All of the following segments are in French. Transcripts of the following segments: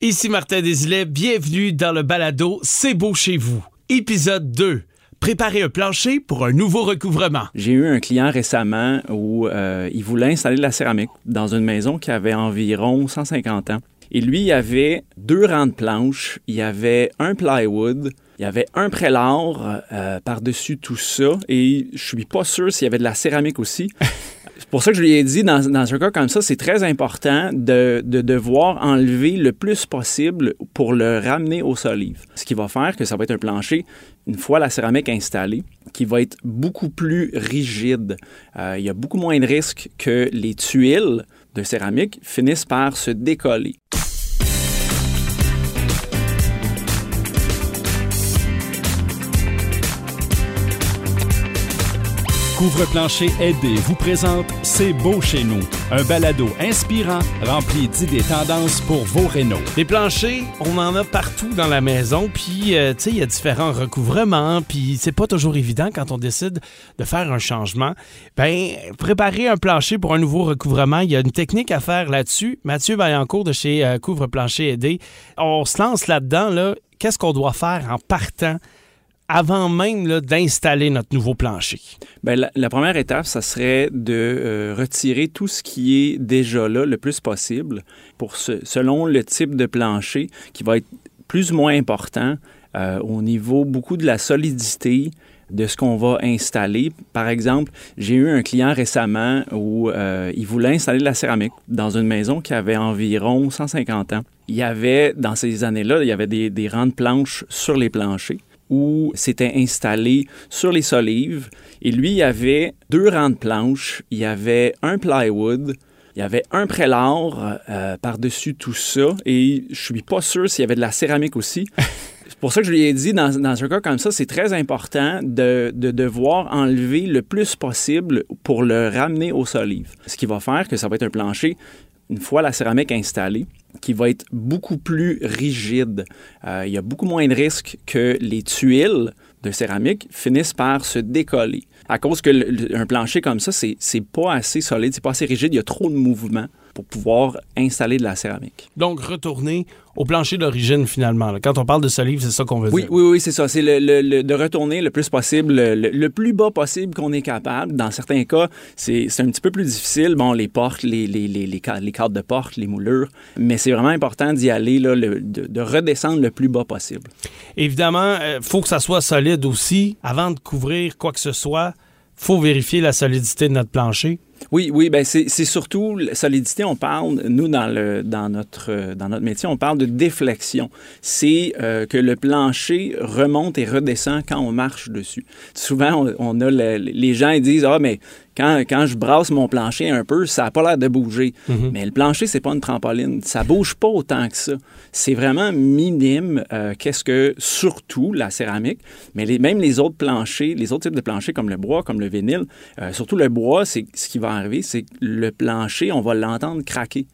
Ici Martin Desilets, bienvenue dans le balado C'est beau chez vous. Épisode 2. Préparer un plancher pour un nouveau recouvrement. J'ai eu un client récemment où euh, il voulait installer de la céramique dans une maison qui avait environ 150 ans. Et lui, il y avait deux rangs de planches, il y avait un plywood, il y avait un prélard euh, par-dessus tout ça, et je suis pas sûr s'il y avait de la céramique aussi. C'est pour ça que je lui ai dit, dans, un cas comme ça, c'est très important de, de, devoir enlever le plus possible pour le ramener au solive. Ce qui va faire que ça va être un plancher, une fois la céramique installée, qui va être beaucoup plus rigide. Euh, il y a beaucoup moins de risques que les tuiles de céramique finissent par se décoller. Couvre-plancher aidé vous présente C'est beau chez nous, un balado inspirant rempli d'idées tendances pour vos rénaux. Des planchers, on en a partout dans la maison, puis euh, tu sais, il y a différents recouvrements, puis c'est pas toujours évident quand on décide de faire un changement. Ben, préparer un plancher pour un nouveau recouvrement, il y a une technique à faire là-dessus. Mathieu Vaillancourt de chez euh, Couvre-plancher aidé, on se lance là-dedans, là. Qu'est-ce qu'on doit faire en partant avant même d'installer notre nouveau plancher? Bien, la, première étape, ça serait de euh, retirer tout ce qui est déjà là le plus possible pour selon le type de plancher qui va être plus ou moins important euh, au niveau beaucoup de la solidité de ce qu'on va installer. Par exemple, j'ai eu un client récemment où euh, il voulait installer de la céramique dans une maison qui avait environ 150 ans. Il y avait, dans ces années-là, il y avait des, des rangs de planches sur les planchers où c'était installé sur les solives. Et lui, il y avait deux rangs de planches, il y avait un plywood, il y avait un prélard euh, par-dessus tout ça. Et je suis pas sûr s'il y avait de la céramique aussi. C'est pour ça que je lui ai dit, dans, dans un cas comme ça, c'est très important de, de, devoir enlever le plus possible pour le ramener aux solives. Ce qui va faire que ça va être un plancher, une fois la céramique installée, qui va être beaucoup plus rigide. Euh, il y a beaucoup moins de risques que les tuiles de céramique finissent par se décoller. À cause que un plancher comme ça, c'est pas assez solide, c'est pas assez rigide, il y a trop de mouvement pour pouvoir installer de la céramique. Donc, retourner au plancher d'origine, finalement. Quand on parle de solive, c'est ça qu'on veut oui, dire. Oui, oui, c'est ça. C'est le, de retourner le plus possible, le, plus bas possible qu'on est capable. Dans certains cas, c'est un petit peu plus difficile. Bon, les portes, les, les, les, les cadres de porte, les moulures. Mais c'est vraiment important d'y aller, là, de, de, redescendre le plus bas possible. Évidemment, il euh, faut que ça soit solide aussi. Avant de couvrir quoi que ce soit, faut vérifier la solidité de notre plancher. Oui, oui, ben c'est surtout la solidité. On parle, nous, dans, le, dans, notre, dans notre métier, on parle de déflexion. C'est euh, que le plancher remonte et redescend quand on marche dessus. Souvent, on, a les gens ils disent Ah, mais quand, quand, je brasse mon plancher un peu, ça n'a pas l'air de bouger. Mhm. Mais le plancher, c'est pas une trampoline. Ça bouge pas autant que ça. C'est vraiment minime. Euh, qu'est-ce que, surtout la céramique, mais les, même les autres planchers, les autres types de planchers comme le bois, comme le vinyle, euh, surtout le bois, c'est ce qui va arriver, c'est que le plancher, on va l'entendre craquer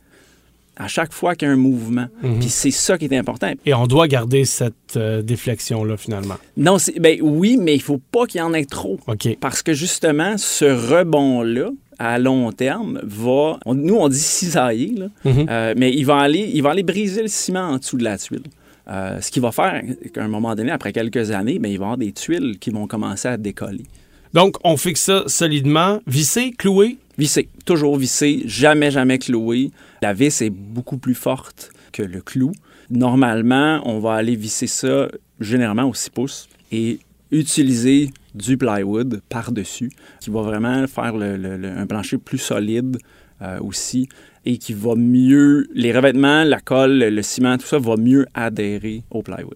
à chaque fois qu'il y a un mouvement. Mhm. Puis c'est ça qui est important. Et on doit garder cette euh, déflexion-là, finalement. Non, ben oui, mais il faut pas qu'il y en ait trop. Parce que justement, ce rebond-là, à long terme, va... nous, on dit cisailler, là, mhm. euh, mais il va, aller, il va aller briser le ciment en dessous de la tuile. Euh, ce qui va faire qu'à un moment donné, après quelques années, ben, il va y avoir des tuiles qui vont commencer à décoller. Donc, on fixe ça solidement, vissé, cloué? Vissé, toujours vissé, jamais, jamais cloué. La vis est beaucoup plus forte que le clou. Normalement, on va aller visser ça généralement au 6 pouces et utiliser du plywood par-dessus, qui va vraiment faire un plancher plus solide euh, aussi et qui va mieux, les revêtements, la colle, le ciment, tout ça va mieux adhérer au plywood.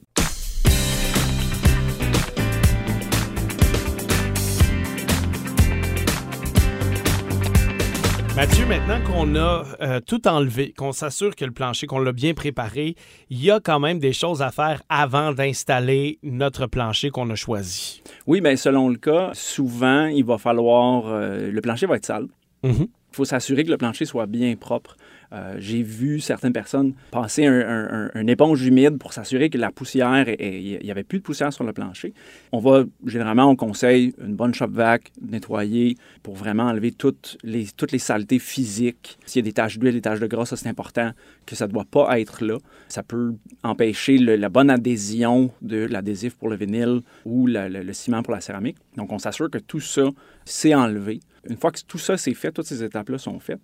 Mathieu, maintenant qu'on a euh, tout enlevé, qu'on s'assure que le plancher, qu'on l'a bien préparé, il y a quand même des choses à faire avant d'installer notre plancher qu'on a choisi. Oui, bien selon le cas, souvent, il va falloir... Euh, le plancher va être sale. Mm-hmm. Il faut s'assurer que le plancher soit bien propre. Euh, j'ai vu certaines personnes passer un, un, éponge humide pour s'assurer que la poussière, il n'y avait plus de poussière sur le plancher. On va, généralement, on conseille une bonne shop vac, nettoyer pour vraiment enlever toutes les, toutes les saletés physiques. S'il y a des taches d'huile, des taches de gras, ça c'est important que ça ne doit pas être là. Ça peut empêcher la bonne adhésion de l'adhésif pour le vinyle ou le ciment pour la céramique. Donc on s'assure que tout ça, c'est enlevé. Une fois que tout ça c'est fait, toutes ces étapes-là sont faites,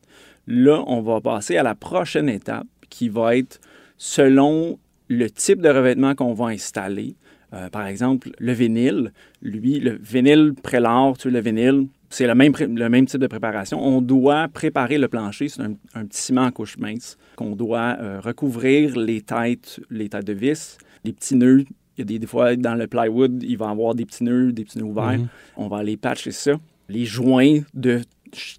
là, on va passer à la prochaine étape qui va être selon le type de revêtement qu'on va installer. Euh, par exemple, le vinyle, lui, le vinyle prélar, tu le vinyle, c'est le même, le même type de préparation. On doit préparer le plancher, c'est un, petit ciment en couche mince qu'on doit euh, recouvrir les têtes, les têtes de vis, les petits nœuds. Il y a des, des, fois, dans le plywood, il va y avoir des petits nœuds, des petits nœuds ouverts. Mhm. On va aller patcher ça les joints de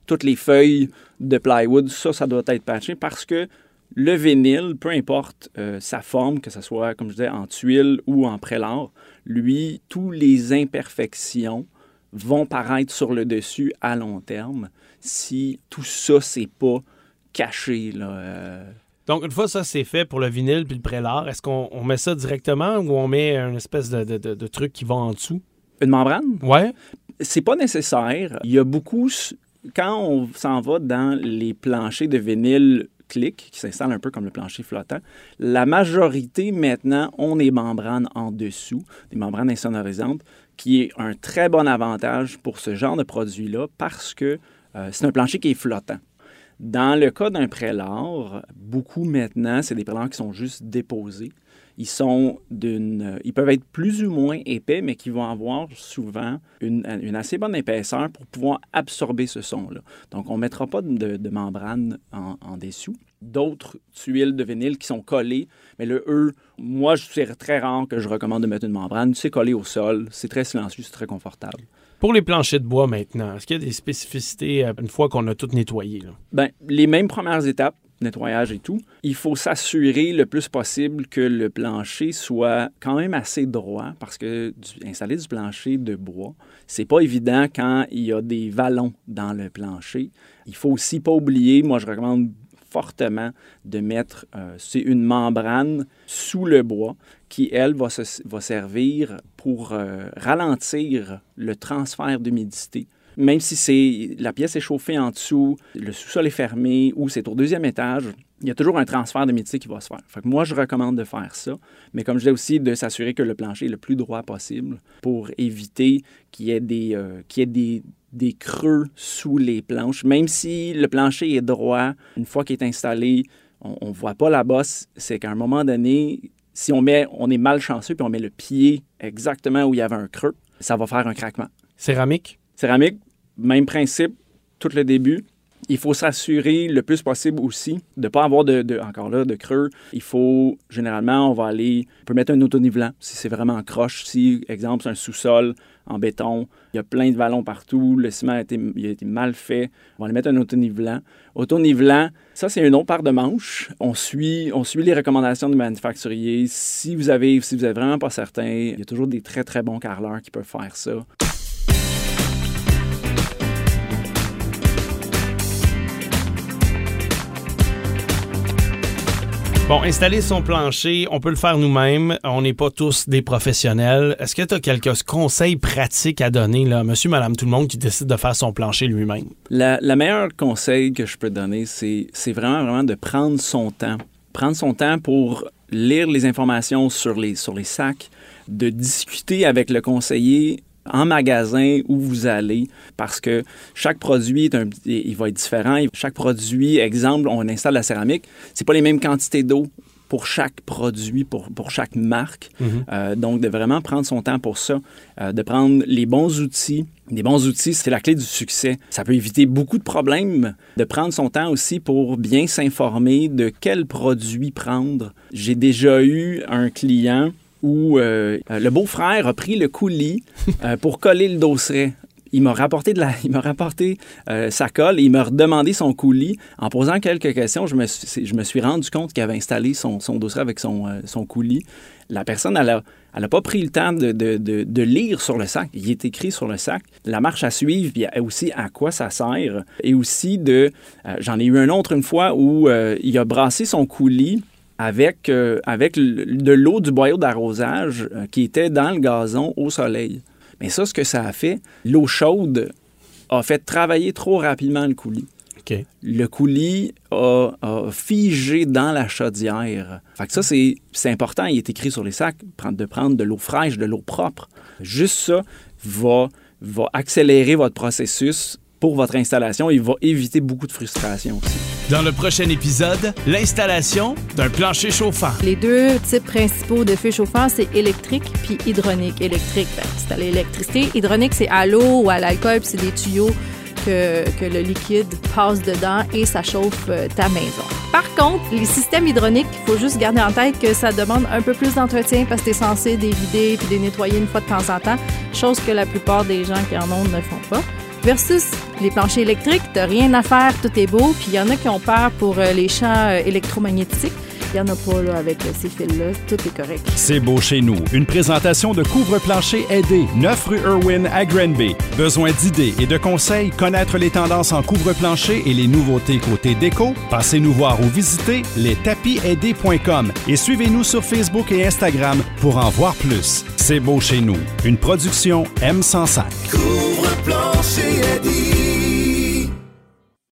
toutes les feuilles de plywood, ça, ça doit être patché parce que le vinyle, peu importe euh, sa forme, que ce soit, comme je disais, en tuile ou en prélat, lui, tous les imperfections vont paraître sur le dessus à long terme si tout ça, c'est pas caché. Là, euh. Donc, une fois ça c'est fait pour le vinyle puis le prélat, est-ce qu'on met ça directement ou on met une espèce de, de truc qui va en dessous? Une membrane? Ouais c'est pas nécessaire. Il y a beaucoup. Quand on s'en va dans les planchers de vinyle clic, qui s'installent un peu comme le plancher flottant, la majorité maintenant ont des membranes en dessous, des membranes insonorisantes, qui est un très bon avantage pour ce genre de produit-là parce que euh, c'est un plancher qui est flottant. Dans le cas d'un prélat, beaucoup maintenant, c'est des prélats qui sont juste déposés ils sont d'une, ils peuvent être plus ou moins épais, mais qui vont avoir souvent une, assez bonne épaisseur pour pouvoir absorber ce son-là. Donc, on ne mettra pas de, membrane en, dessous. D'autres tuiles de vinyle qui sont collées, mais le eux, moi, c'est très rare que je recommande de mettre une membrane. C'est collé au sol, c'est très silencieux, c'est très confortable. Pour les planchers de bois maintenant, est-ce qu'il y a des spécificités euh, une fois qu'on a tout nettoyé? Bien, les mêmes premières étapes, nettoyage et tout, il faut s'assurer le plus possible que le plancher soit quand même assez droit parce que installer du plancher de bois, c'est pas évident quand il y a des vallons dans le plancher. Il faut aussi pas oublier, moi je recommande fortement de mettre euh, c'est une membrane sous le bois qui, elle, va, va servir pour euh, ralentir le transfert d'humidité même si c'est la pièce est chauffée en dessous, le sous-sol est fermé ou c'est au deuxième étage, il y a toujours un transfert de métier qui va se faire. moi, je recommande de faire ça, mais comme je dis aussi, de s'assurer que le plancher est le plus droit possible pour éviter qu'il y ait des, euh, des, des creux sous les planches. Même si le plancher est droit, une fois qu'il est installé, on ne voit pas la bosse, c'est qu'à un moment donné, si on met, on est malchanceux puis on met le pied exactement où il y avait un creux, ça va faire un craquement. Céramique? Céramique, même principe, tout le début. Il faut s'assurer le plus possible aussi de ne pas avoir de, encore là, de creux. Il faut, généralement, on va aller, on peut mettre un autonivelant si c'est vraiment croche. Si, exemple, c'est un sous-sol en béton, il y a plein de vallons partout, le ciment a été, mal fait, on va aller mettre un autonivelant. Autonivelant, ça, c'est une autre paire de manches. On suit, on suit les recommandations du manufacturier. Si vous avez, si vous n'êtes vraiment pas certain, il y a toujours des très, très bons carreleurs qui peuvent faire ça. Bon, installer son plancher, on peut le faire nous-mêmes. On n'est pas tous des professionnels. Est-ce que tu as quelques conseils pratiques à donner, là, monsieur, madame, tout le monde qui décide de faire son plancher lui-même? La, la meilleure conseil que je peux donner, c'est vraiment, vraiment de prendre son temps. Prendre son temps pour lire les informations sur les, sur les sacs, de discuter avec le conseiller en magasin où vous allez parce que chaque produit est un, il va être différent. Chaque produit, exemple, on installe la céramique, c'est pas les mêmes quantités d'eau pour chaque produit, pour, pour chaque marque. Mm-hmm. Euh, donc, de vraiment prendre son temps pour ça, euh, de prendre les bons outils. Les bons outils, c'est la clé du succès. Ça peut éviter beaucoup de problèmes. De prendre son temps aussi pour bien s'informer de quel produit prendre. J'ai déjà eu un client où euh, le beau-frère a pris le coulis euh, pour coller le dosseret il m'a rapporté de la, il m'a rapporté euh, sa colle et il m'a redemandé son coulis. En posant quelques questions, je me suis, je me suis rendu compte qu'il avait installé son, son dossier avec son, euh, son coulis. La personne, elle a, elle n'a pas pris le temps de, de, de, de, lire sur le sac. Il est écrit sur le sac la marche à suivre, puis aussi à quoi ça sert. Et aussi de... Euh, J'en ai eu un autre une fois où euh, il a brassé son coulis avec, euh, avec de l'eau du boyau d'arrosage euh, qui était dans le gazon au soleil. Mais ça, ce que ça a fait, l'eau chaude a fait travailler trop rapidement le coulis. Le coulis a, a figé dans la chaudière. Fait que ça, c'est c'est important. Il est écrit sur les sacs de prendre de l'eau fraîche, de l'eau propre. Juste ça va, va accélérer votre processus pour votre installation. Il va éviter beaucoup de frustration aussi. Dans le prochain épisode, l'installation d'un plancher chauffant. Les deux types principaux de feu chauffant, c'est électrique puis hydronique. Électrique, ben, c'est à l'électricité. Hydronique, c'est à l'eau ou à l'alcool, puis c'est des tuyaux que, que le liquide passe dedans et ça chauffe euh, ta maison. Par contre, les systèmes hydroniques, il faut juste garder en tête que ça demande un peu plus d'entretien parce que tu es censé les vider puis les nettoyer une fois de temps en temps, chose que la plupart des gens qui en ont ne font pas. Versus les planchers électriques, t'as rien à faire, tout est beau. Puis il y en a qui ont peur pour euh, les champs euh, électromagnétiques. Il y en a pas là avec euh, ces fils-là, tout est correct. C'est beau chez nous. Une présentation de couvre-plancher aidé, 9 rue Irwin à Granby. Besoin d'idées et de conseils, connaître les tendances en couvre-plancher et les nouveautés côté déco? Passez nous voir ou visitez lestapisaidés.com et suivez-nous sur Facebook et Instagram pour en voir plus. C'est beau chez nous. Une production M105.